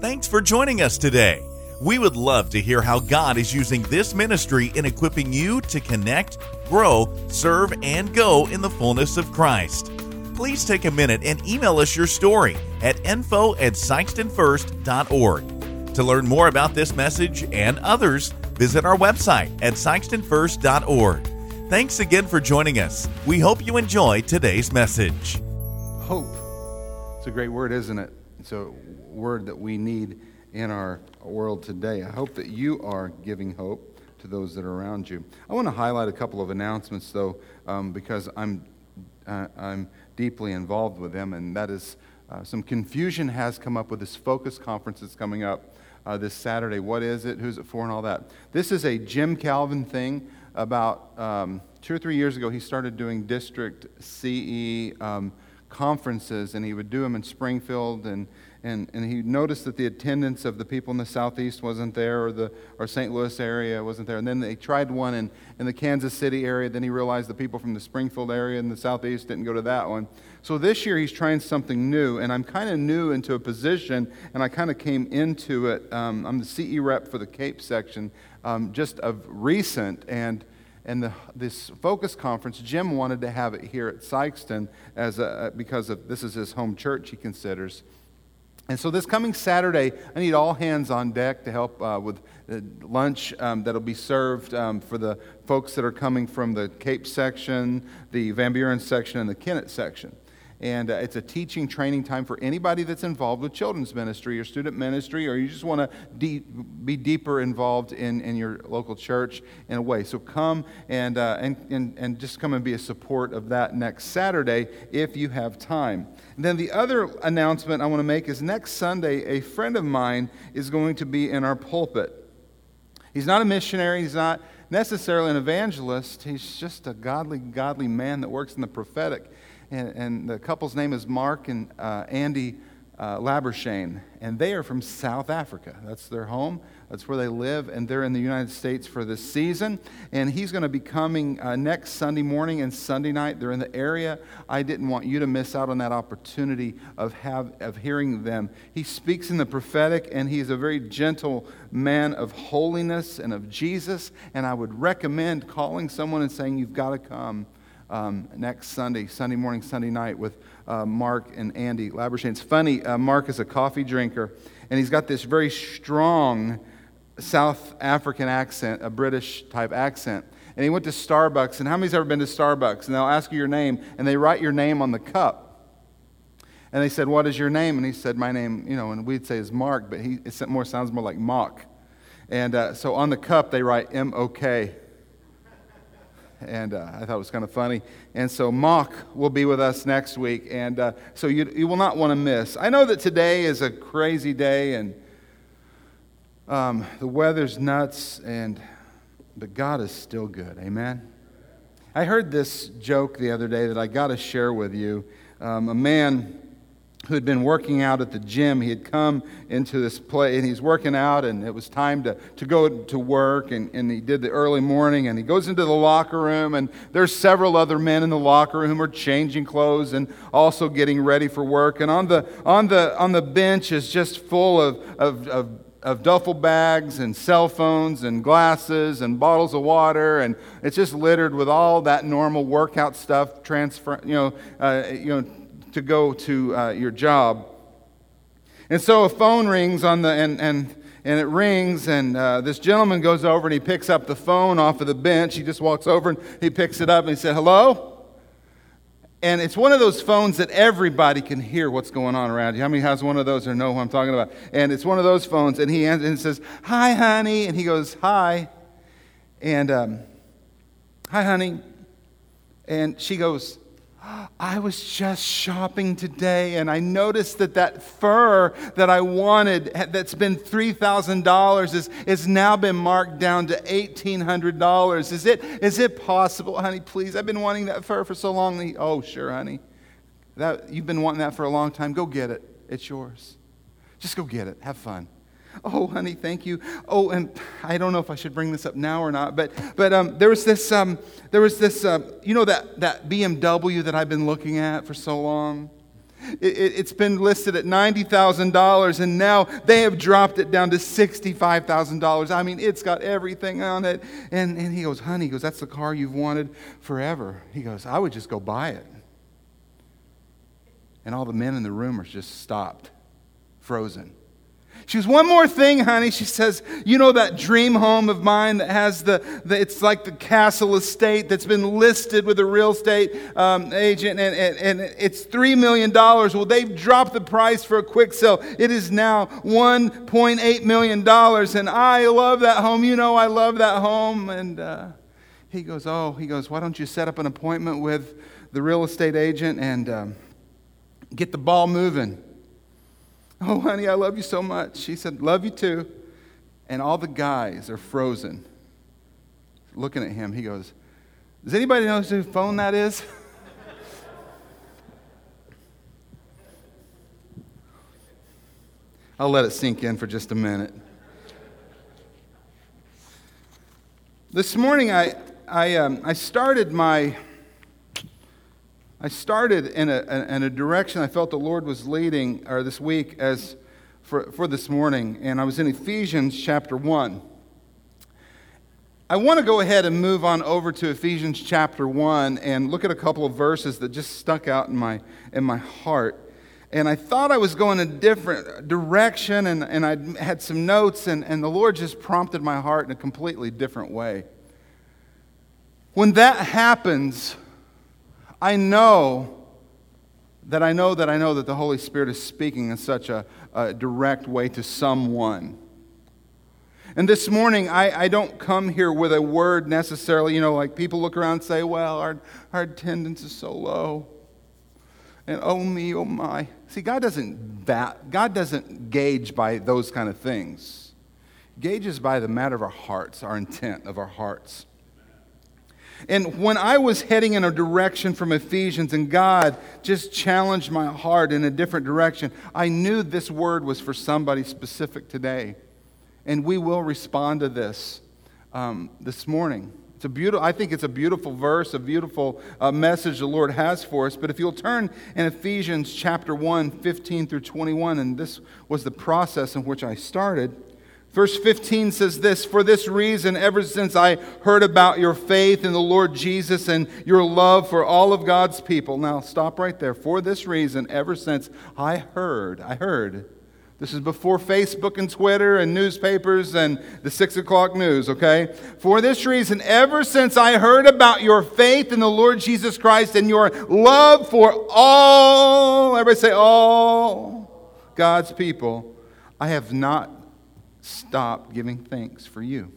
Thanks for joining us today. We would love to hear how God is using this ministry in equipping you to connect, grow, serve, and go in the fullness of Christ. Please take a minute and email us your story at info at sikestonfirst.org. To learn more about this message and others, visit our website at sikestonfirst.org. Thanks again for joining us. We hope you enjoy today's message. Hope. It's a great word, isn't it? A word that we need in our world today. I hope that you are giving hope to those that are around you. I want to highlight a couple of announcements, though, um, because I'm, uh, I'm deeply involved with them, and that is uh, some confusion has come up with this focus conference that's coming up uh, this Saturday. What is it? Who's it for? And all that. This is a Jim Calvin thing. About um, two or three years ago, he started doing district CE um, conferences, and he would do them in Springfield and and, and he noticed that the attendance of the people in the southeast wasn't there or the or st louis area wasn't there. And then they tried one in, in the kansas city area. Then he realized the people from the springfield area and the southeast didn't go to that one. So this year he's trying something new and i'm kind of new into a position and i kind of came into it um, i'm the ce rep for the cape section um, just of recent and and the, this focus conference, Jim wanted to have it here at Sikeston as a, because of, this is his home church, he considers. And so, this coming Saturday, I need all hands on deck to help uh, with uh, lunch um, that'll be served um, for the folks that are coming from the Cape section, the Van Buren section, and the Kennett section. And uh, it's a teaching training time for anybody that's involved with children's ministry or student ministry, or you just want to de- be deeper involved in, in your local church in a way. So come and, uh, and, and, and just come and be a support of that next Saturday if you have time. And then the other announcement I want to make is next Sunday, a friend of mine is going to be in our pulpit. He's not a missionary, he's not necessarily an evangelist, he's just a godly, godly man that works in the prophetic and, and the couple's name is Mark and uh, Andy uh, Labershane, and they are from South Africa. That's their home. That's where they live, and they're in the United States for this season. And he's going to be coming uh, next Sunday morning and Sunday night. They're in the area. I didn't want you to miss out on that opportunity of, have, of hearing them. He speaks in the prophetic, and he's a very gentle man of holiness and of Jesus. And I would recommend calling someone and saying, You've got to come um, next Sunday, Sunday morning, Sunday night, with uh, Mark and Andy Labershane. It's funny, uh, Mark is a coffee drinker, and he's got this very strong South African accent, a British type accent. And he went to Starbucks, and how many's ever been to Starbucks? And they'll ask you your name, and they write your name on the cup. And they said, What is your name? And he said, My name, you know, and we'd say is Mark, but he, it more, sounds more like Mock. And uh, so on the cup, they write M O K and uh, I thought it was kind of funny. And so Mock will be with us next week, and uh, so you, you will not want to miss. I know that today is a crazy day, and um, the weather's nuts, and but God is still good. Amen. I heard this joke the other day that I got to share with you. Um, a man who had been working out at the gym. He had come into this place and he's working out, and it was time to, to go to work. And, and he did the early morning, and he goes into the locker room, and there's several other men in the locker room who are changing clothes and also getting ready for work. And on the, on the, on the bench is just full of, of, of of duffel bags and cell phones and glasses and bottles of water and it's just littered with all that normal workout stuff transfer you know uh, you know to go to uh, your job. And so a phone rings on the, and, and, and it rings, and uh, this gentleman goes over and he picks up the phone off of the bench. He just walks over and he picks it up and he said, Hello? And it's one of those phones that everybody can hear what's going on around you. How many has one of those or know who I'm talking about? And it's one of those phones, and he and says, Hi, honey. And he goes, Hi. And, um, Hi, honey. And she goes, I was just shopping today and I noticed that that fur that I wanted that's been $3,000 is, now been marked down to $1,800. Is it, is it possible, honey, please? I've been wanting that fur for so long. oh, sure, honey. That, you've been wanting that for a long time. Go get it. It's yours. Just go get it. Have fun. Oh, honey, thank you. Oh, and I don't know if I should bring this up now or not, but, but um, there was this, um, there was this uh, you know, that, that BMW that I've been looking at for so long? it, has been listed at $90,000 and now they have dropped it down to $65,000. I mean, it's got everything on it. And, and he goes, Honey, he goes, That's the car you've wanted forever. He goes, I would just go buy it. And all the men in the room are just stopped, frozen. She goes, one more thing, honey. She says, you know that dream home of mine that has the, the it's like the castle estate that's been listed with a real estate um, agent and, and, and it's $3 million. Well, they've dropped the price for a quick sale. It is now $1.8 million. And I love that home. You know, I love that home. And uh, he goes, oh, he goes, why don't you set up an appointment with the real estate agent and um, get the ball moving? Oh, honey, I love you so much. She said, Love you too. And all the guys are frozen, looking at him. He goes, Does anybody know whose phone that is? I'll let it sink in for just a minute. This morning, I, I, um, I started my I started in a, in a direction I felt the Lord was leading, or this week, as for, for this morning, and I was in Ephesians chapter 1. I want to go ahead and move on over to Ephesians chapter 1 and look at a couple of verses that just stuck out in my, in my heart. And I thought I was going a different direction, and, and I had some notes, and, and the Lord just prompted my heart in a completely different way. When that happens, I know that I know that I know that the Holy Spirit is speaking in such a, a direct way to someone. And this morning, I, I don't come here with a word necessarily, you know, like people look around and say, well, our, our attendance is so low. And oh me, oh my. See, God doesn't, that, God doesn't gauge by those kind of things. gauges by the matter of our hearts, our intent of our hearts. And when I was heading in a direction from Ephesians and God just challenged my heart in a different direction, I knew this word was for somebody specific today. And we will respond to this um, this morning. It's a beautiful, I think it's a beautiful verse, a beautiful uh, message the Lord has for us. But if you'll turn in Ephesians chapter 1, 15 through 21, and this was the process in which I started. Verse 15 says this For this reason, ever since I heard about your faith in the Lord Jesus and your love for all of God's people. Now, stop right there. For this reason, ever since I heard, I heard. This is before Facebook and Twitter and newspapers and the six o'clock news, okay? For this reason, ever since I heard about your faith in the Lord Jesus Christ and your love for all, everybody say, all God's people, I have not stop giving thanks for you.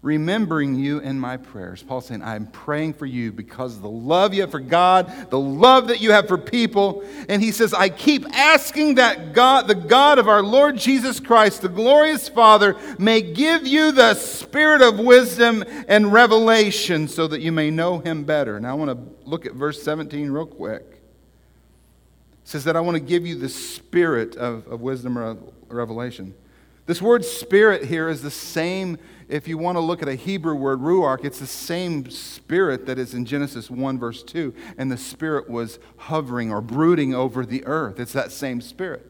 Remembering you in my prayers. Paul saying, I'm praying for you because the love you have for God, the love that you have for people. And he says, I keep asking that God, the God of our Lord Jesus Christ, the glorious Father, may give you the spirit of wisdom and revelation so that you may know him better. Now I want to look at verse 17 real quick. Says that I want to give you the spirit of, of wisdom or revelation. This word spirit here is the same, if you want to look at a Hebrew word, ruach, it's the same spirit that is in Genesis 1, verse 2. And the spirit was hovering or brooding over the earth. It's that same spirit.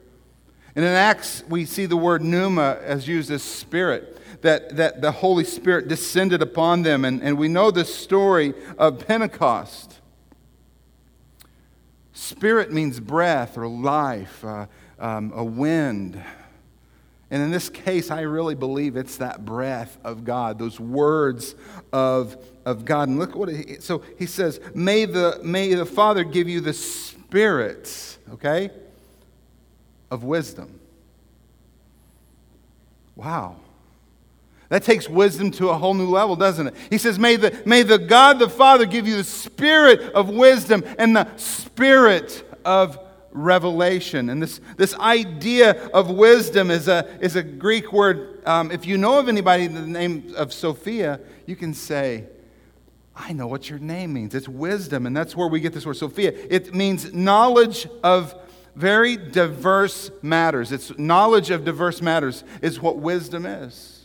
And in Acts, we see the word pneuma as used as spirit, that, that the Holy Spirit descended upon them. And, and we know the story of Pentecost. Spirit means breath or life, uh, um, a wind. And in this case, I really believe it's that breath of God, those words of, of God. And look what he, so he says, may the, may the Father give you the spirit, okay, of wisdom. Wow. That takes wisdom to a whole new level, doesn't it? He says, may the, may the God the Father give you the spirit of wisdom and the spirit of revelation. And this, this idea of wisdom is a, is a Greek word. Um, if you know of anybody in the name of Sophia, you can say, I know what your name means. It's wisdom, and that's where we get this word Sophia. It means knowledge of very diverse matters. It's knowledge of diverse matters is what wisdom is.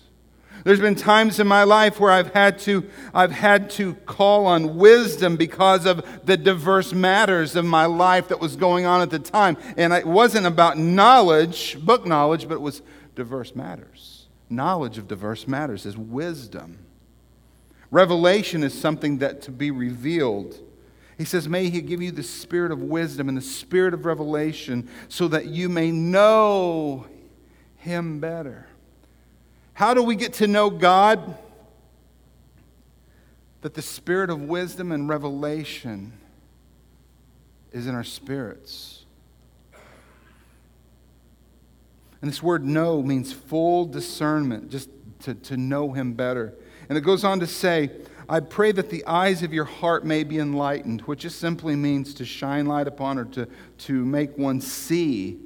There's been times in my life where I've had to, I've had to call on wisdom because of the diverse matters of my life that was going on at the time. And it wasn't about knowledge, book knowledge, but it was diverse matters. Knowledge of diverse matters is wisdom. Revelation is something that to be revealed. He says, May He give you the spirit of wisdom and the spirit of revelation so that you may know Him better. How do we get to know God? That the spirit of wisdom and revelation is in our spirits. And this word know means full discernment, just to, to know Him better. And it goes on to say, I pray that the eyes of your heart may be enlightened, which just simply means to shine light upon or to, to make one see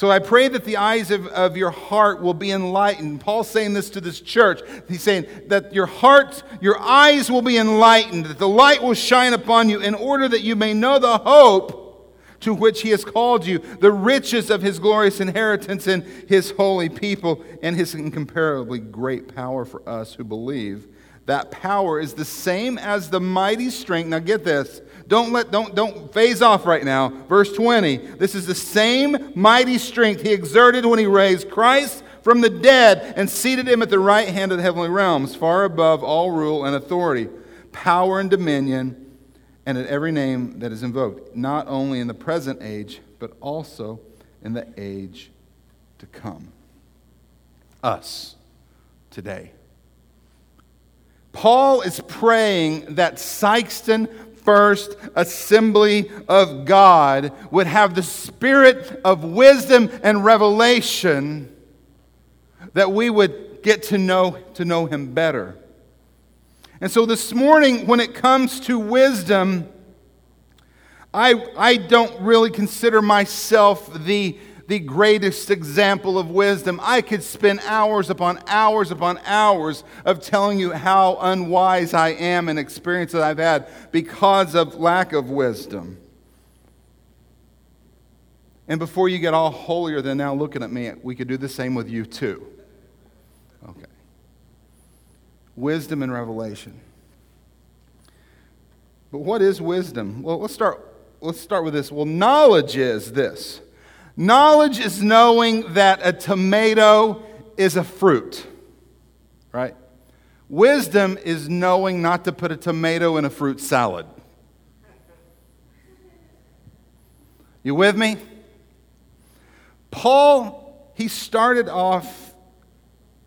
so I pray that the eyes of, of your heart will be enlightened. Paul's saying this to this church. He's saying that your heart, your eyes will be enlightened, that the light will shine upon you in order that you may know the hope to which he has called you, the riches of his glorious inheritance in his holy people, and his incomparably great power for us who believe. That power is the same as the mighty strength. Now get this don't let don't don't phase off right now. Verse 20. This is the same mighty strength he exerted when he raised Christ from the dead and seated him at the right hand of the heavenly realms, far above all rule and authority, power and dominion, and at every name that is invoked, not only in the present age, but also in the age to come. Us today. Paul is praying that Sikeston first assembly of God would have the spirit of wisdom and revelation that we would get to know to know him better. And so this morning when it comes to wisdom I I don't really consider myself the the greatest example of wisdom. I could spend hours upon hours upon hours of telling you how unwise I am and experience that I've had because of lack of wisdom. And before you get all holier than now looking at me, we could do the same with you too. Okay. Wisdom and revelation. But what is wisdom? Well, let's start let's start with this. Well, knowledge is this. Knowledge is knowing that a tomato is a fruit, right? Wisdom is knowing not to put a tomato in a fruit salad. You with me? Paul, he started off,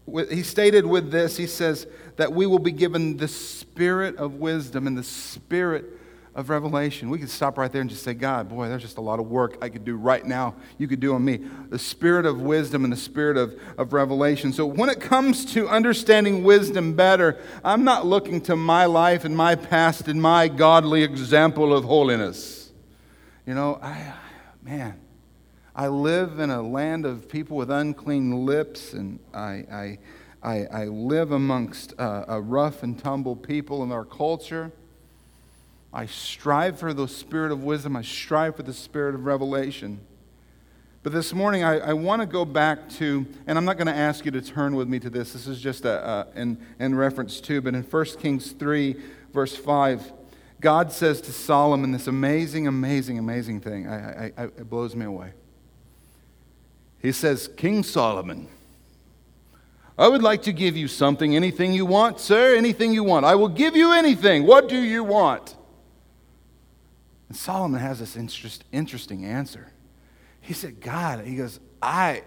with, he stated with this, he says that we will be given the spirit of wisdom and the spirit of revelation. We could stop right there and just say, God, boy, there's just a lot of work I could do right now. You could do on me. The spirit of wisdom and the spirit of, of revelation. So when it comes to understanding wisdom better, I'm not looking to my life and my past and my godly example of holiness. You know, I, man, I live in a land of people with unclean lips, and I, I, I, I live amongst uh, a rough and tumble people in our culture. I strive for the spirit of wisdom. I strive for the spirit of revelation. But this morning, I, I want to go back to, and I'm not going to ask you to turn with me to this. This is just a, a, in, in reference to, but in 1 Kings 3, verse 5, God says to Solomon this amazing, amazing, amazing thing. I, I, it blows me away. He says, King Solomon, I would like to give you something, anything you want, sir, anything you want. I will give you anything. What do you want? And Solomon has this interest, interesting answer. He said, God, he goes, I,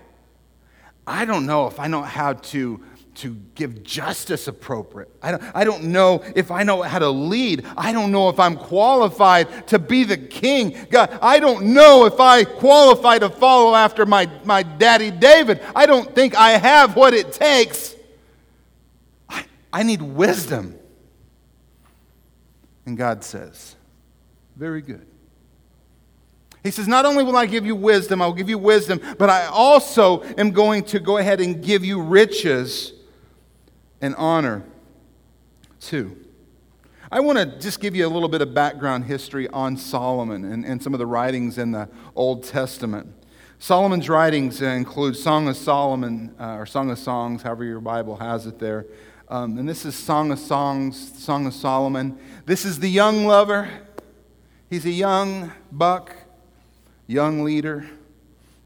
I don't know if I know how to, to give justice appropriate. I don't, I don't know if I know how to lead. I don't know if I'm qualified to be the king. God, I don't know if I qualify to follow after my, my daddy David. I don't think I have what it takes. I, I need wisdom. And God says, very good. He says, Not only will I give you wisdom, I will give you wisdom, but I also am going to go ahead and give you riches and honor too. I want to just give you a little bit of background history on Solomon and, and some of the writings in the Old Testament. Solomon's writings include Song of Solomon, uh, or Song of Songs, however your Bible has it there. Um, and this is Song of Songs, Song of Solomon. This is the young lover. He's a young buck, young leader.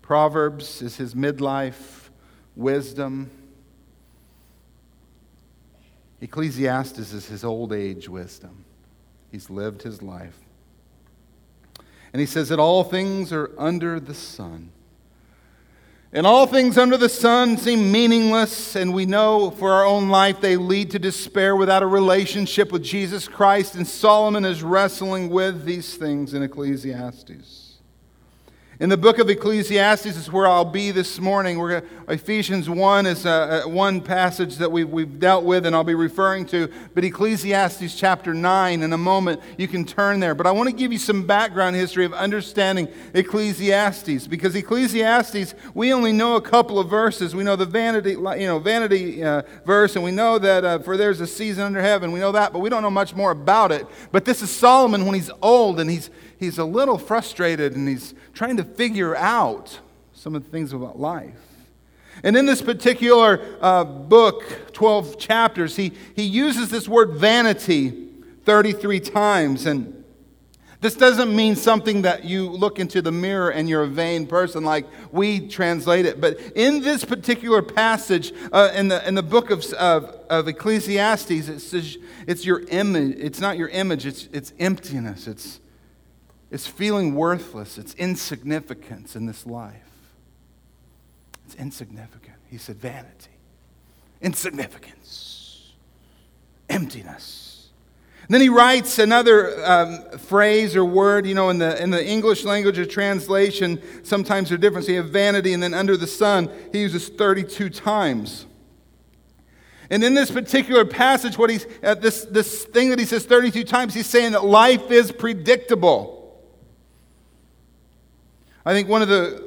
Proverbs is his midlife wisdom. Ecclesiastes is his old age wisdom. He's lived his life. And he says that all things are under the sun. And all things under the sun seem meaningless, and we know for our own life they lead to despair without a relationship with Jesus Christ. And Solomon is wrestling with these things in Ecclesiastes. In the book of Ecclesiastes is where I'll be this morning. We're Ephesians 1 is a, a, one passage that we've, we've dealt with and I'll be referring to. But Ecclesiastes chapter 9, in a moment, you can turn there. But I want to give you some background history of understanding Ecclesiastes. Because Ecclesiastes, we only know a couple of verses. We know the vanity, you know, vanity uh, verse, and we know that uh, for there's a season under heaven. We know that, but we don't know much more about it. But this is Solomon when he's old and he's he's a little frustrated and he's trying to figure out some of the things about life. And in this particular uh, book, 12 chapters, he, he uses this word vanity 33 times. And this doesn't mean something that you look into the mirror and you're a vain person like we translate it. But in this particular passage uh, in, the, in the book of, of, of Ecclesiastes, it says it's your image. It's not your image, it's, it's emptiness. It's, it's feeling worthless, it's insignificance in this life. It's insignificant. He said vanity, insignificance, emptiness. And then he writes another um, phrase or word, you know, in the, in the English language of translation, sometimes they're different. So you have vanity, and then under the sun, he uses 32 times. And in this particular passage, what he's, uh, this, this thing that he says 32 times, he's saying that life is predictable. I think one of the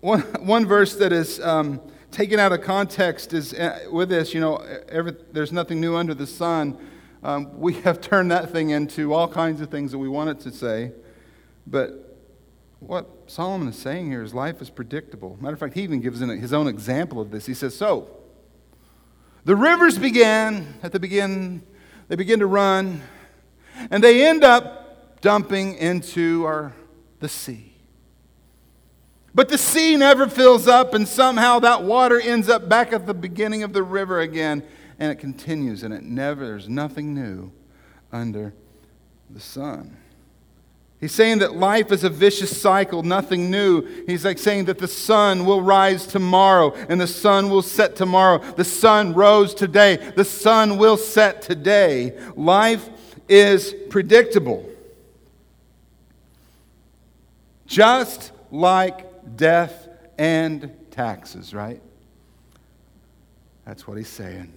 one, one verse that is um, taken out of context is uh, with this, you know, every, there's nothing new under the sun. Um, we have turned that thing into all kinds of things that we want it to say. But what Solomon is saying here is life is predictable. Matter of fact, he even gives his own example of this. He says, So, the rivers began at the begin, they begin to run, and they end up dumping into our, the sea. But the sea never fills up, and somehow that water ends up back at the beginning of the river again, and it continues, and it never, there's nothing new under the sun. He's saying that life is a vicious cycle, nothing new. He's like saying that the sun will rise tomorrow and the sun will set tomorrow. The sun rose today, the sun will set today. Life is predictable. Just like death, and taxes, right? That's what he's saying.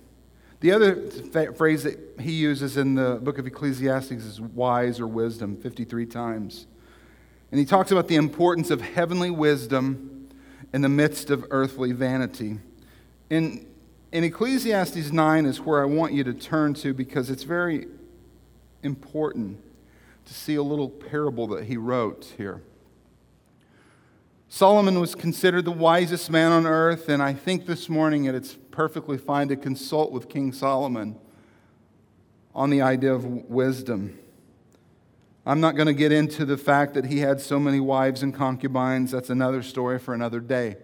The other phrase that he uses in the book of Ecclesiastes is wise or wisdom, 53 times. And he talks about the importance of heavenly wisdom in the midst of earthly vanity. In, in Ecclesiastes 9 is where I want you to turn to because it's very important to see a little parable that he wrote here. Solomon was considered the wisest man on earth, and I think this morning it's perfectly fine to consult with King Solomon on the idea of wisdom. I'm not going to get into the fact that he had so many wives and concubines. That's another story for another day.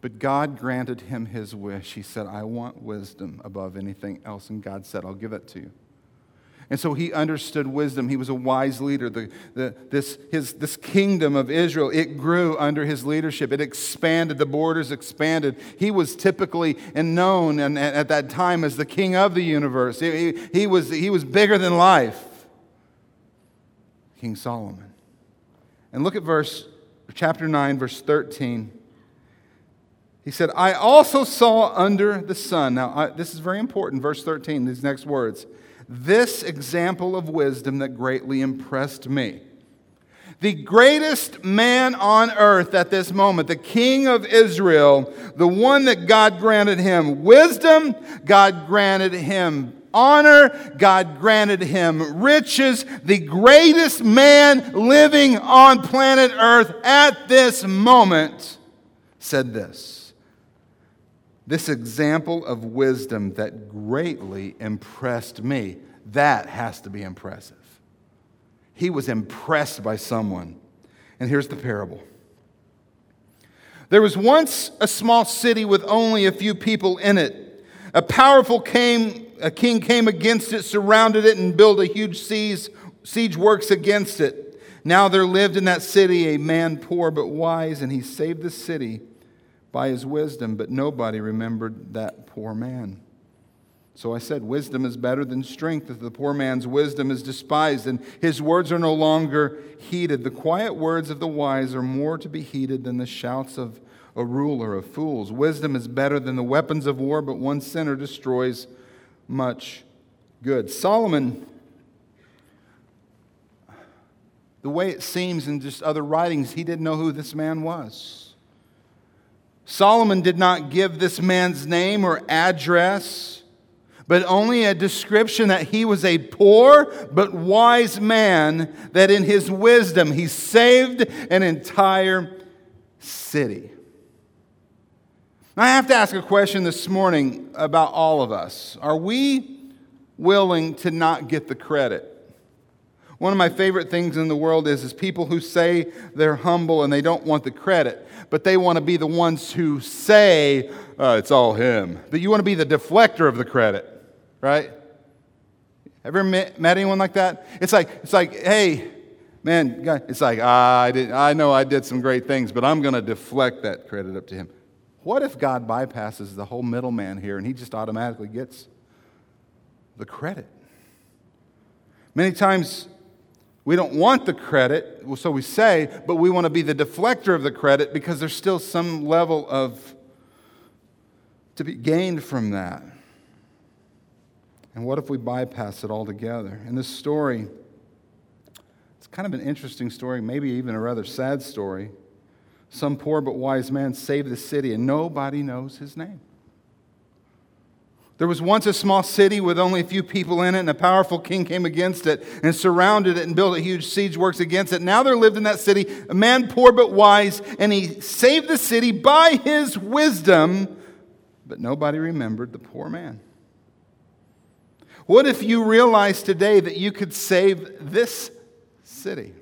But God granted him his wish. He said, I want wisdom above anything else. And God said, I'll give it to you. And so he understood wisdom. He was a wise leader. The, the, this, his, this kingdom of Israel, it grew under his leadership. It expanded. The borders expanded. He was typically and known and, at that time as the king of the universe. He, he, he, was, he was bigger than life. King Solomon. And look at verse, chapter 9, verse 13. He said, I also saw under the sun. Now, I, this is very important, verse 13, these next words this example of wisdom that greatly impressed me. The greatest man on earth at this moment, the king of Israel, the one that God granted him wisdom, God granted him honor, God granted him riches, the greatest man living on planet earth at this moment said this This example of wisdom that greatly impressed me, that has to be impressive. He was impressed by someone. And here's the parable. There was once a small city with only a few people in it. A powerful came, a king came against it, surrounded it, and built a huge siege, siege works against it. Now there lived in that city a man poor but wise, and he saved the city by his wisdom, but nobody remembered that poor man. So I said, Wisdom is better than strength if the poor man's wisdom is despised and his words are no longer heeded. The quiet words of the wise are more to be heeded than the shouts of a ruler of fools. Wisdom is better than the weapons of war, but one sinner destroys much good. Solomon, the way it seems in just other writings, he didn't know who this man was. Solomon did not give this man's name or address but only a description that he was a poor but wise man, that in his wisdom he saved an entire city. I have to ask a question this morning about all of us. Are we willing to not get the credit? One of my favorite things in the world is, is people who say they're humble and they don't want the credit, but they want to be the ones who say, uh, it's all him. But you want to be the deflector of the credit right? Ever met, met anyone like that? It's like, it's like, hey, man, it's like, ah, I, did, I know I did some great things, but I'm going to deflect that credit up to him. What if God bypasses the whole middleman here and he just automatically gets the credit? Many times we don't want the credit, so we say, but we want to be the deflector of the credit because there's still some level of to be gained from that. And what if we bypass it altogether? In this story, it's kind of an interesting story, maybe even a rather sad story. Some poor but wise man saved the city, and nobody knows his name. There was once a small city with only a few people in it, and a powerful king came against it and surrounded it and built a huge siege works against it. Now there lived in that city a man poor but wise, and he saved the city by his wisdom, but nobody remembered the poor man. What if you realized today that you could save this city?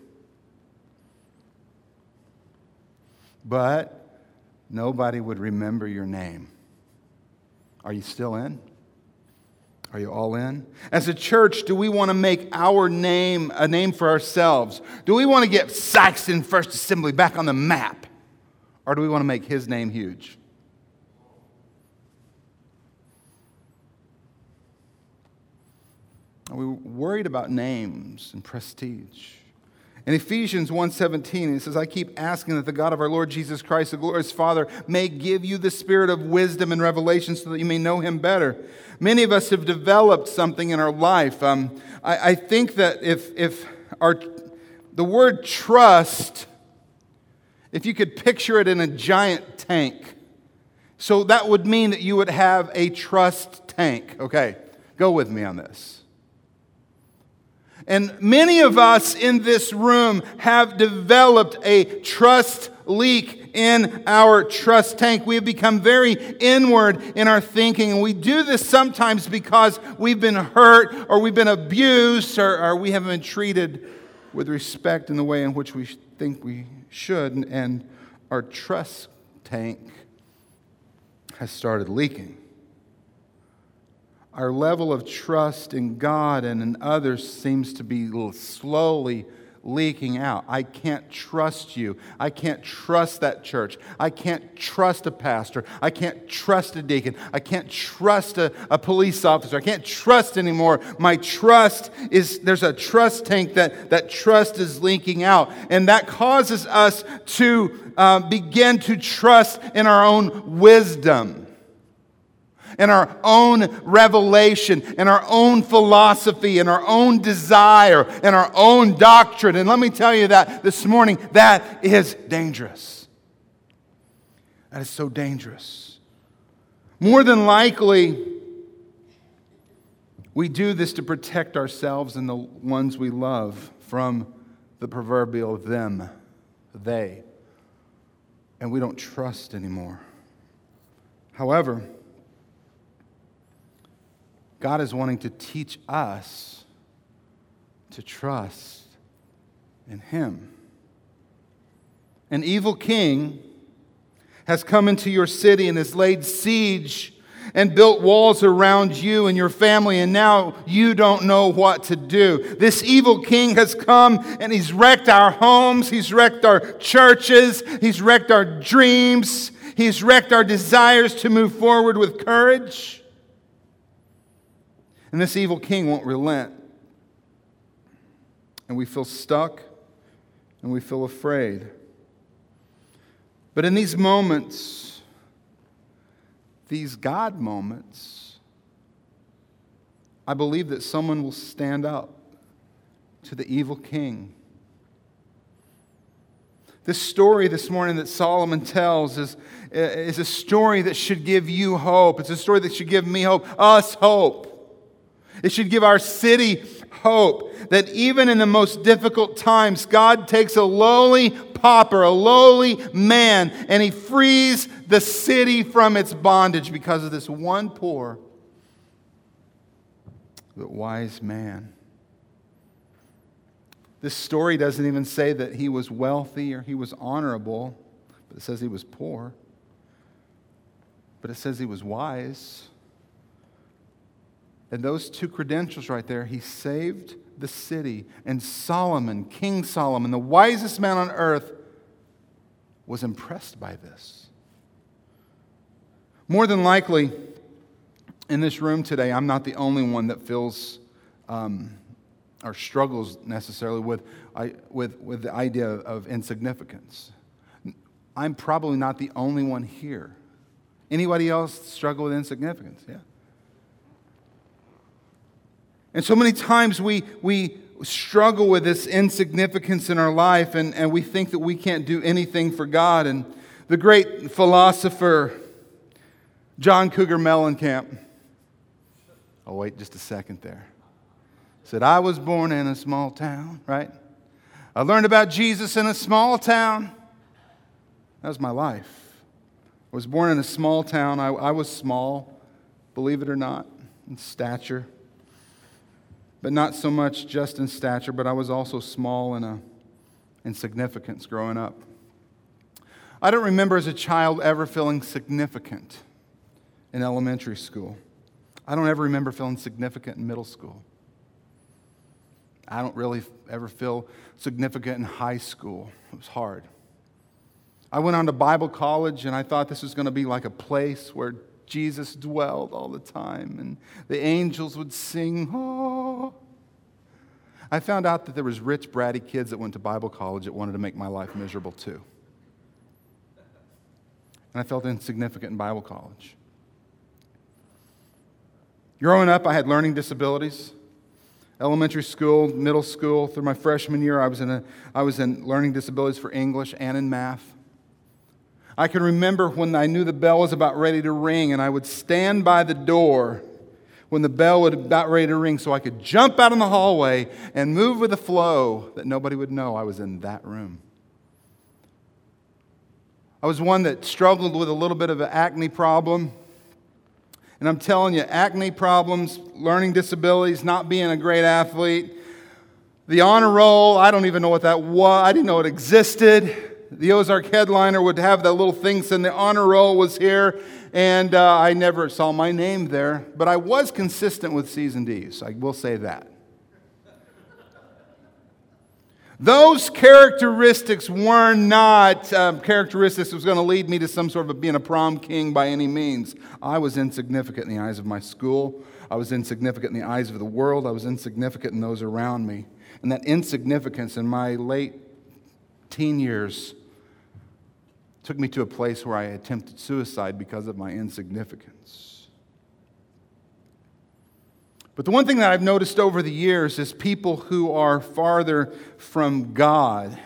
But nobody would remember your name. Are you still in? Are you all in? As a church, do we want to make our name a name for ourselves? Do we want to get Sikeston First Assembly back on the map? Or do we want to make his name huge? Are we worried about names and prestige? In Ephesians 1:17 it says I keep asking that the God of our Lord Jesus Christ the glorious Father may give you the spirit of wisdom and revelation so that you may know him better. Many of us have developed something in our life. Um, I, I think that if if our the word trust if you could picture it in a giant tank. So that would mean that you would have a trust tank. Okay, go with me on this. And many of us in this room have developed a trust leak in our trust tank. We have become very inward in our thinking, and we do this sometimes because we've been hurt or we've been abused or, or we haven't been treated with respect in the way in which we think we should, and our trust tank has started leaking our level of trust in God and in others seems to be slowly leaking out. I can't trust you. I can't trust that church. I can't trust a pastor. I can't trust a deacon. I can't trust a, a police officer. I can't trust anymore. My trust is, there's a trust tank that, that trust is leaking out. And that causes us to uh, begin to trust in our own wisdom and our own revelation and our own philosophy and our own desire and our own doctrine. And let me tell you that this morning, that is dangerous. That is so dangerous. More than likely, we do this to protect ourselves and the ones we love from the proverbial them, they. and we don't trust anymore. However, God is wanting to teach us to trust in Him. An evil king has come into your city and has laid siege and built walls around you and your family, and now you don't know what to do. This evil king has come and he's wrecked our homes, he's wrecked our churches, he's wrecked our dreams, he's wrecked our desires to move forward with courage. And this evil king won't relent. And we feel stuck and we feel afraid. But in these moments, these God moments, I believe that someone will stand up to the evil king. This story this morning that Solomon tells is, is a story that should give you hope. It's a story that should give me hope, us hope. It should give our city hope that even in the most difficult times, God takes a lowly pauper, a lowly man, and he frees the city from its bondage because of this one poor but wise man. This story doesn't even say that he was wealthy or he was honorable, but it says he was poor. But it says he was wise. And those two credentials right there, he saved the city. And Solomon, King Solomon, the wisest man on earth, was impressed by this. More than likely, in this room today, I'm not the only one that feels um, or struggles necessarily with, I, with, with the idea of insignificance. I'm probably not the only one here. Anybody else struggle with insignificance? Yeah. And so many times we, we struggle with this insignificance in our life and, and we think that we can't do anything for God. And the great philosopher, John Cougar Mellencamp, oh, wait just a second there, said, I was born in a small town, right? I learned about Jesus in a small town. That was my life. I was born in a small town. I, I was small, believe it or not, in stature but not so much just in stature, but I was also small in, a, uh, in significance growing up. I don't remember as a child ever feeling significant in elementary school. I don't ever remember feeling significant in middle school. I don't really ever feel significant in high school. It was hard. I went on to Bible college and I thought this was going to be like a place where Jesus dwelled all the time, and the angels would sing, oh. I found out that there was rich, bratty kids that went to Bible college that wanted to make my life miserable too. And I felt insignificant in Bible college. Growing up, I had learning disabilities. Elementary school, middle school, through my freshman year, I was in, a, I was in learning disabilities for English and in math. I can remember when I knew the bell was about ready to ring, and I would stand by the door when the bell was about ready to ring so I could jump out in the hallway and move with the flow that nobody would know I was in that room. I was one that struggled with a little bit of an acne problem. And I'm telling you, acne problems, learning disabilities, not being a great athlete, the honor roll, I don't even know what that was. I didn't know it existed the Ozark headliner would have that little thing saying the honor roll was here, and uh, I never saw my name there, but I was consistent with C's and D's. I will say that. Those characteristics were not um, characteristics that was going to lead me to some sort of being a prom king by any means. I was insignificant in the eyes of my school. I was insignificant in the eyes of the world. I was insignificant in those around me. And that insignificance in my late teen years took me to a place where I attempted suicide because of my insignificance. But the one thing that I've noticed over the years is people who are farther from God,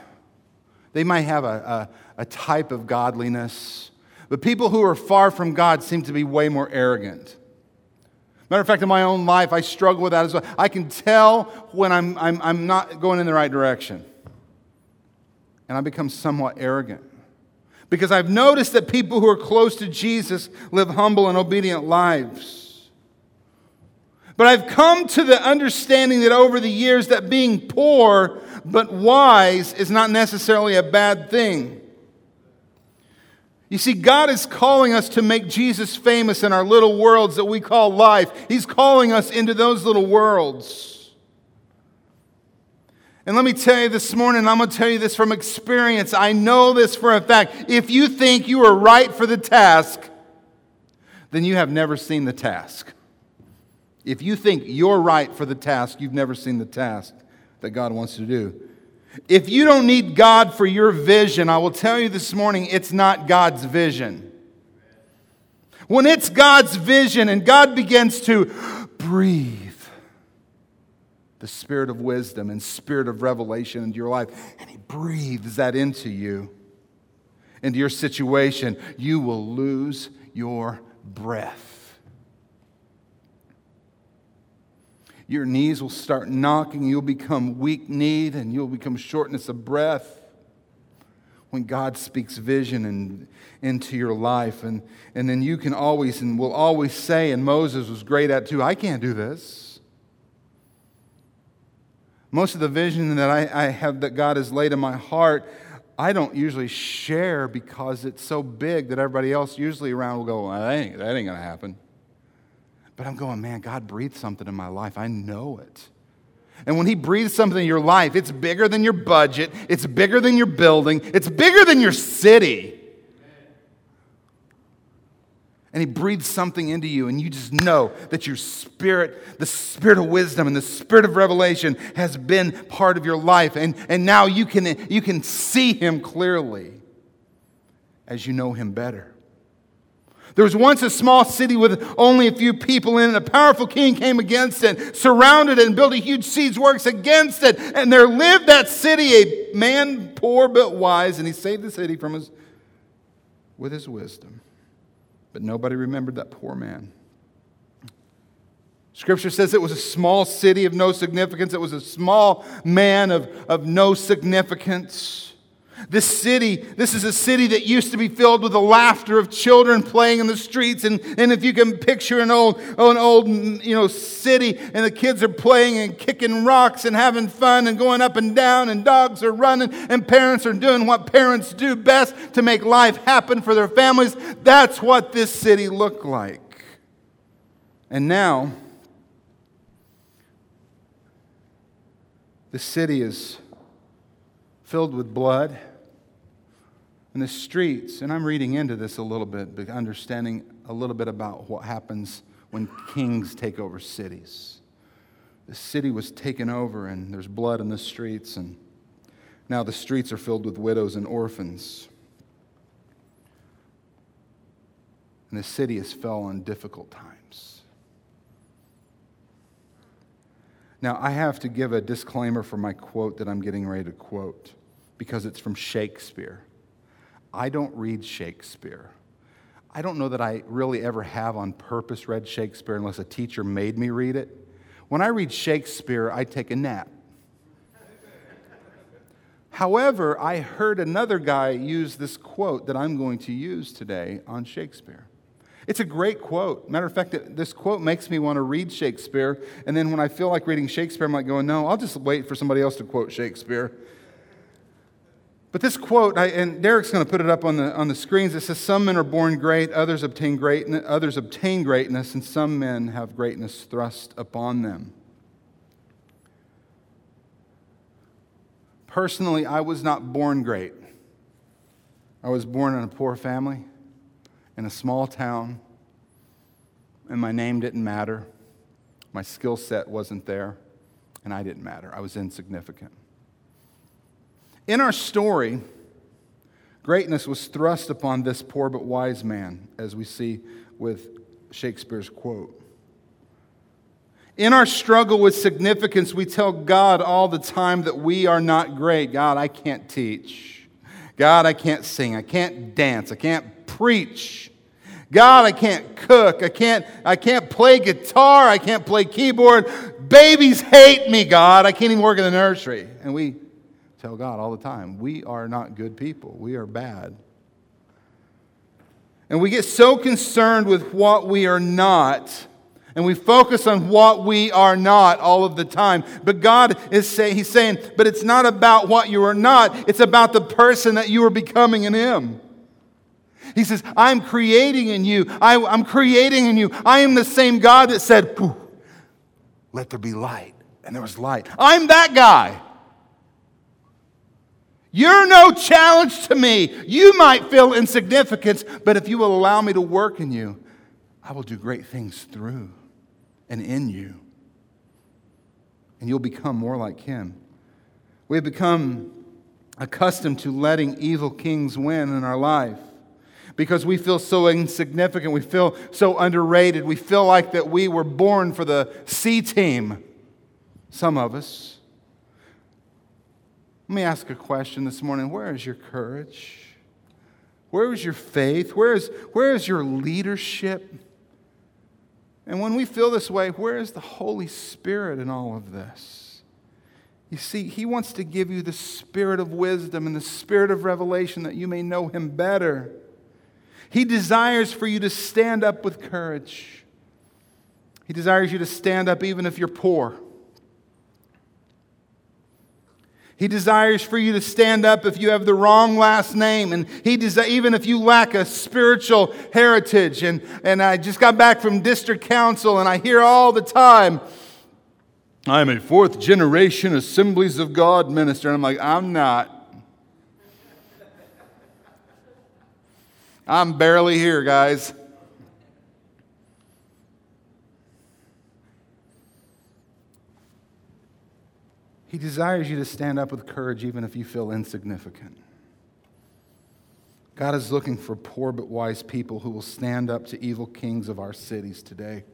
they might have a, a, a type of godliness, but people who are far from God seem to be way more arrogant. Matter of fact, in my own life, I struggle with that as well. I can tell when I'm, I'm, I'm not going in the right direction. And I become somewhat arrogant. Because I've noticed that people who are close to Jesus live humble and obedient lives. But I've come to the understanding that over the years that being poor but wise is not necessarily a bad thing. You see, God is calling us to make Jesus famous in our little worlds that we call life. He's calling us into those little worlds. And let me tell you this morning, I'm going to tell you this from experience. I know this for a fact. If you think you are right for the task, then you have never seen the task. If you think you're right for the task, you've never seen the task that God wants to do. If you don't need God for your vision, I will tell you this morning, it's not God's vision. When it's God's vision and God begins to breathe, the spirit of wisdom and spirit of revelation into your life, and He breathes that into you, into your situation, you will lose your breath. Your knees will start knocking, you'll become weak kneed, and you'll become shortness of breath when God speaks vision and, into your life. And, and then you can always and will always say, and Moses was great at too, I can't do this. Most of the vision that I, I have that God has laid in my heart, I don't usually share because it's so big that everybody else usually around will go, well, that ain't, that ain't going to happen. But I'm going, man, God breathed something in my life. I know it. And when He breathes something in your life, it's bigger than your budget, it's bigger than your building, it's bigger than your city and he breathes something into you, and you just know that your spirit, the spirit of wisdom and the spirit of revelation, has been part of your life. And, and now you can, you can see him clearly as you know him better. There was once a small city with only a few people in it. A powerful king came against it, surrounded it, and built a huge siege works against it. And there lived that city a man poor but wise, and he saved the city from his, with his wisdom. But nobody remembered that poor man. Scripture says it was a small city of no significance. It was a small man of, of no significance. This city, this is a city that used to be filled with the laughter of children playing in the streets. And, and if you can picture an old, an old you know, city and the kids are playing and kicking rocks and having fun and going up and down and dogs are running and parents are doing what parents do best to make life happen for their families, that's what this city looked like. And now, the city is filled with blood in the streets, and I'm reading into this a little bit, but understanding a little bit about what happens when kings take over cities. The city was taken over, and there's blood in the streets, and now the streets are filled with widows and orphans. And the city has fell on difficult times. Now, I have to give a disclaimer for my quote that I'm getting ready to quote because it's from Shakespeare. I don't read Shakespeare. I don't know that I really ever have on purpose read Shakespeare unless a teacher made me read it. When I read Shakespeare, I take a nap. However, I heard another guy use this quote that I'm going to use today on Shakespeare. It's a great quote. Matter of fact, this quote makes me want to read Shakespeare. And then when I feel like reading Shakespeare, I'm like going, no, I'll just wait for somebody else to quote Shakespeare. But this quote, I, and Derek's going to put it up on the, on the screens. It says, Some men are born great, others obtain, greatness, others obtain greatness, and some men have greatness thrust upon them. Personally, I was not born great. I was born in a poor family, in a small town, and my name didn't matter. My skill set wasn't there, and I didn't matter. I was insignificant. In our story, greatness was thrust upon this poor but wise man, as we see with Shakespeare's quote. In our struggle with significance, we tell God all the time that we are not great. God, I can't teach. God, I can't sing. I can't dance. I can't preach. God, I can't cook. I can't, I can't play guitar. I can't play keyboard. Babies hate me, God. I can't even work in the nursery. And we tell God all the time we are not good people, we are bad. And we get so concerned with what we are not. And we focus on what we are not all of the time. But God is saying, He's saying, but it's not about what you are not, it's about the person that you are becoming in Him. He says, I'm creating in you. I, am creating in you. I am the same God that said, let there be light. And there was light. I'm that guy. You're no challenge to me. You might feel insignificance, but if you will allow me to work in you, I will do great things through and in you. And you'll become more like him. We have become accustomed to letting evil kings win in our life because we feel so insignificant. We feel so underrated. We feel like that we were born for the C team, some of us. Let me ask a question this morning. Where is your courage? Where is your faith? Where is, where is your leadership? And when we feel this way, where is the Holy Spirit in all of this? You see, He wants to give you the spirit of wisdom and the spirit of revelation that you may know Him better. He desires for you to stand up with courage. He desires you to stand up even if you're poor. He desires for you to stand up if you have the wrong last name, and he even if you lack a spiritual heritage. And, and I just got back from district council, and I hear all the time, I'm a fourth generation Assemblies of God minister. And I'm like, I'm not. I'm barely here, guys. He desires you to stand up with courage even if you feel insignificant. God is looking for poor but wise people who will stand up to evil kings of our cities today.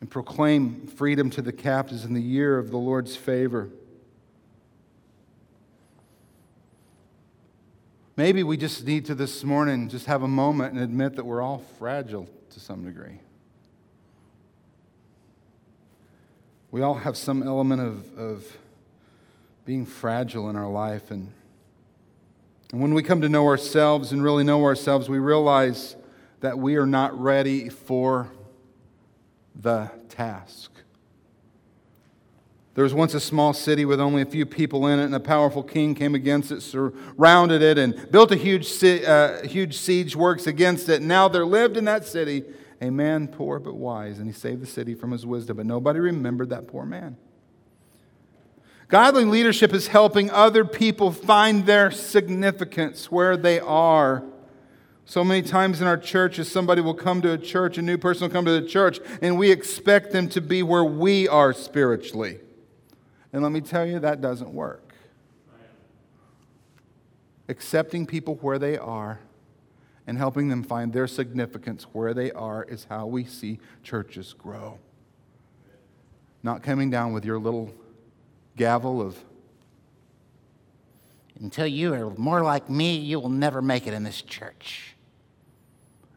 And proclaim freedom to the captives in the year of the Lord's favor. Maybe we just need to this morning just have a moment and admit that we're all fragile to some degree. We all have some element of, of being fragile in our life. And, and when we come to know ourselves and really know ourselves, we realize that we are not ready for the task. There was once a small city with only a few people in it, and a powerful king came against it, surrounded it, and built a huge, uh, huge siege works against it. Now there lived in that city a man poor but wise, and he saved the city from his wisdom. But nobody remembered that poor man. Godly leadership is helping other people find their significance where they are. So many times in our churches, somebody will come to a church, a new person will come to the church, and we expect them to be where we are spiritually. And let me tell you, that doesn't work. Accepting people where they are and helping them find their significance where they are is how we see churches grow. Not coming down with your little gavel of, until you are more like me, you will never make it in this church.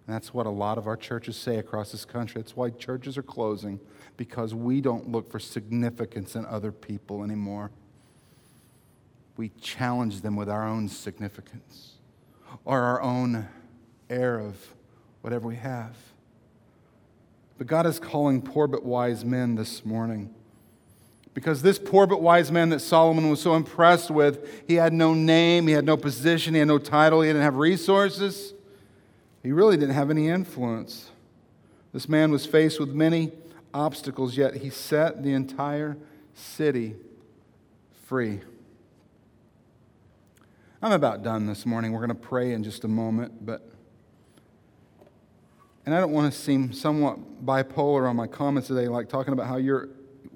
And that's what a lot of our churches say across this country. That's why churches are closing because we don't look for significance in other people anymore. We challenge them with our own significance or our own air of whatever we have. But God is calling poor but wise men this morning. Because this poor but wise man that Solomon was so impressed with, he had no name, he had no position, he had no title, he didn't have resources, he really didn't have any influence. This man was faced with many obstacles, yet he set the entire city free. I'm about done this morning. We're going to pray in just a moment, but and I don't want to seem somewhat bipolar on my comments today, like talking about how you're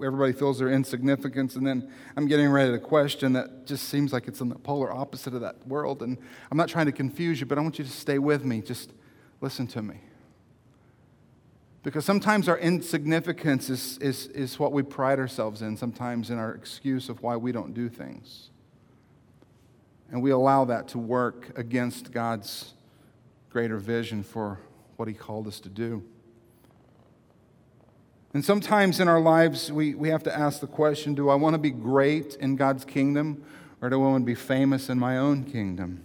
everybody feels their insignificance, and then I'm getting ready to question that just seems like it's in the polar opposite of that world. And I'm not trying to confuse you, but I want you to stay with me. Just listen to me. Because sometimes our insignificance is, is, is what we pride ourselves in, sometimes in our excuse of why we don't do things. And we allow that to work against God's greater vision for what He called us to do. And sometimes in our lives, we, we have to ask the question do I want to be great in God's kingdom, or do I want to be famous in my own kingdom?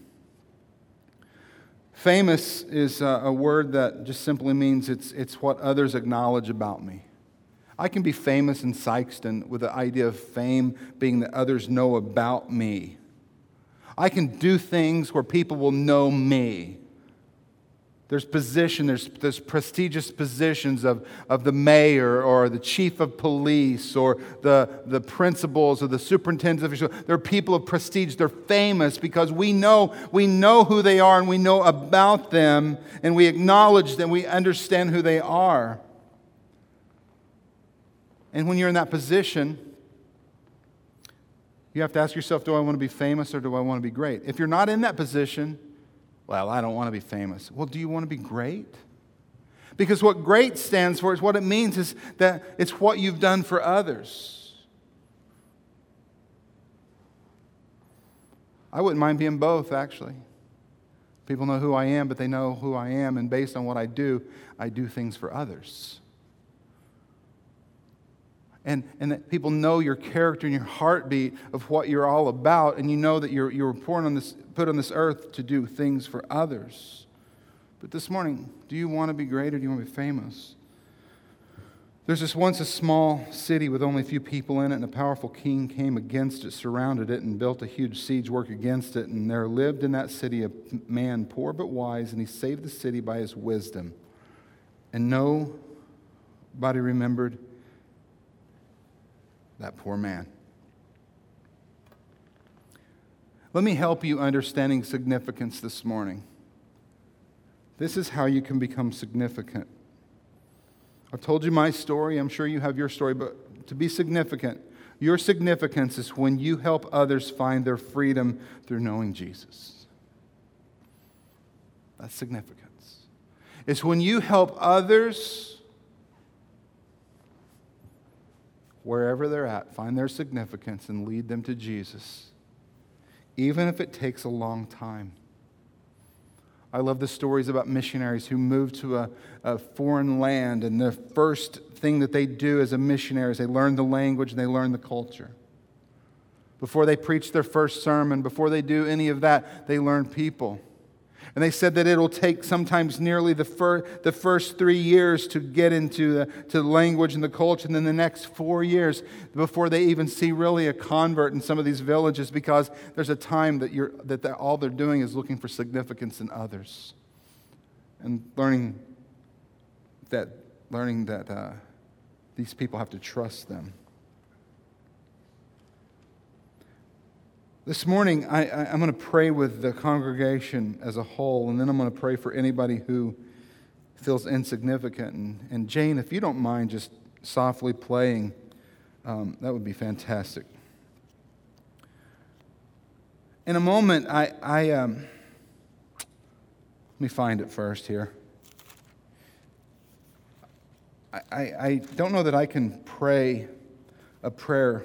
Famous is a, a word that just simply means it's, it's what others acknowledge about me. I can be famous in Sikeston with the idea of fame being that others know about me. I can do things where people will know me. There's position, there's, there's prestigious positions of, of the mayor or the chief of police or the, the principals or the superintendent official. They're people of prestige. They're famous because we know, we know who they are and we know about them and we acknowledge them. We understand who they are. And when you're in that position, you have to ask yourself do I want to be famous or do I want to be great? If you're not in that position, well, I don't want to be famous. Well, do you want to be great? Because what great stands for is what it means is that it's what you've done for others. I wouldn't mind being both, actually. People know who I am, but they know who I am, and based on what I do, I do things for others and, and that people know your character and your heartbeat of what you're all about, and you know that you're, you're born on this, put on this earth to do things for others. But this morning, do you want to be great or do you want to be famous? There's this once a small city with only a few people in it, and a powerful king came against it, surrounded it, and built a huge siege work against it. And there lived in that city a man poor but wise, and he saved the city by his wisdom. And nobody remembered that poor man. Let me help you understanding significance this morning. This is how you can become significant. I've told you my story. I'm sure you have your story, but to be significant, your significance is when you help others find their freedom through knowing Jesus. That's significance. It's when you help others wherever they're at, find their significance and lead them to Jesus, even if it takes a long time. I love the stories about missionaries who move to a, a, foreign land, and the first thing that they do as a missionary is they learn the language and they learn the culture. Before they preach their first sermon, before they do any of that, they learn people. And they said that it'll take sometimes nearly the, fir- the first three years to get into the to language and the culture, and then the next four years before they even see really a convert in some of these villages because there's a time that, you're, that they're, all they're doing is looking for significance in others and learning that, learning that uh, these people have to trust them. This morning, I, am going to pray with the congregation as a whole, and then I'm going to pray for anybody who feels insignificant. And, and Jane, if you don't mind just softly playing, um, that would be fantastic. In a moment, I, I um, let me find it first here. I, I, I don't know that I can pray a prayer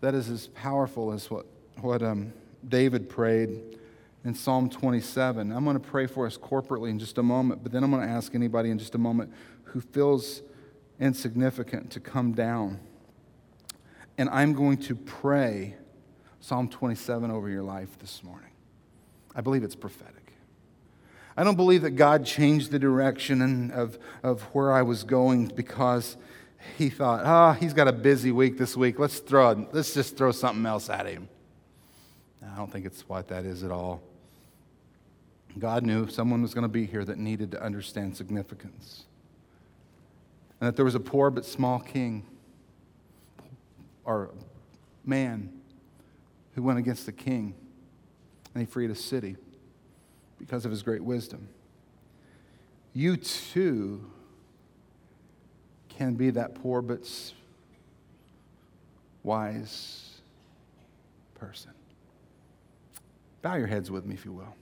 that is as powerful as what, what um, David prayed in Psalm 27. I'm going to pray for us corporately in just a moment, but then I'm going to ask anybody in just a moment who feels insignificant to come down. And I'm going to pray Psalm 27 over your life this morning. I believe it's prophetic. I don't believe that God changed the direction of, of where I was going because he thought, ah, oh, he's got a busy week this week. Let's throw, let's just throw something else at him. I don't think it's what that is at all. God knew someone was going to be here that needed to understand significance. And that there was a poor but small king or man who went against the king and he freed a city because of his great wisdom. You too can be that poor but wise person. Bow your heads with me, if you will.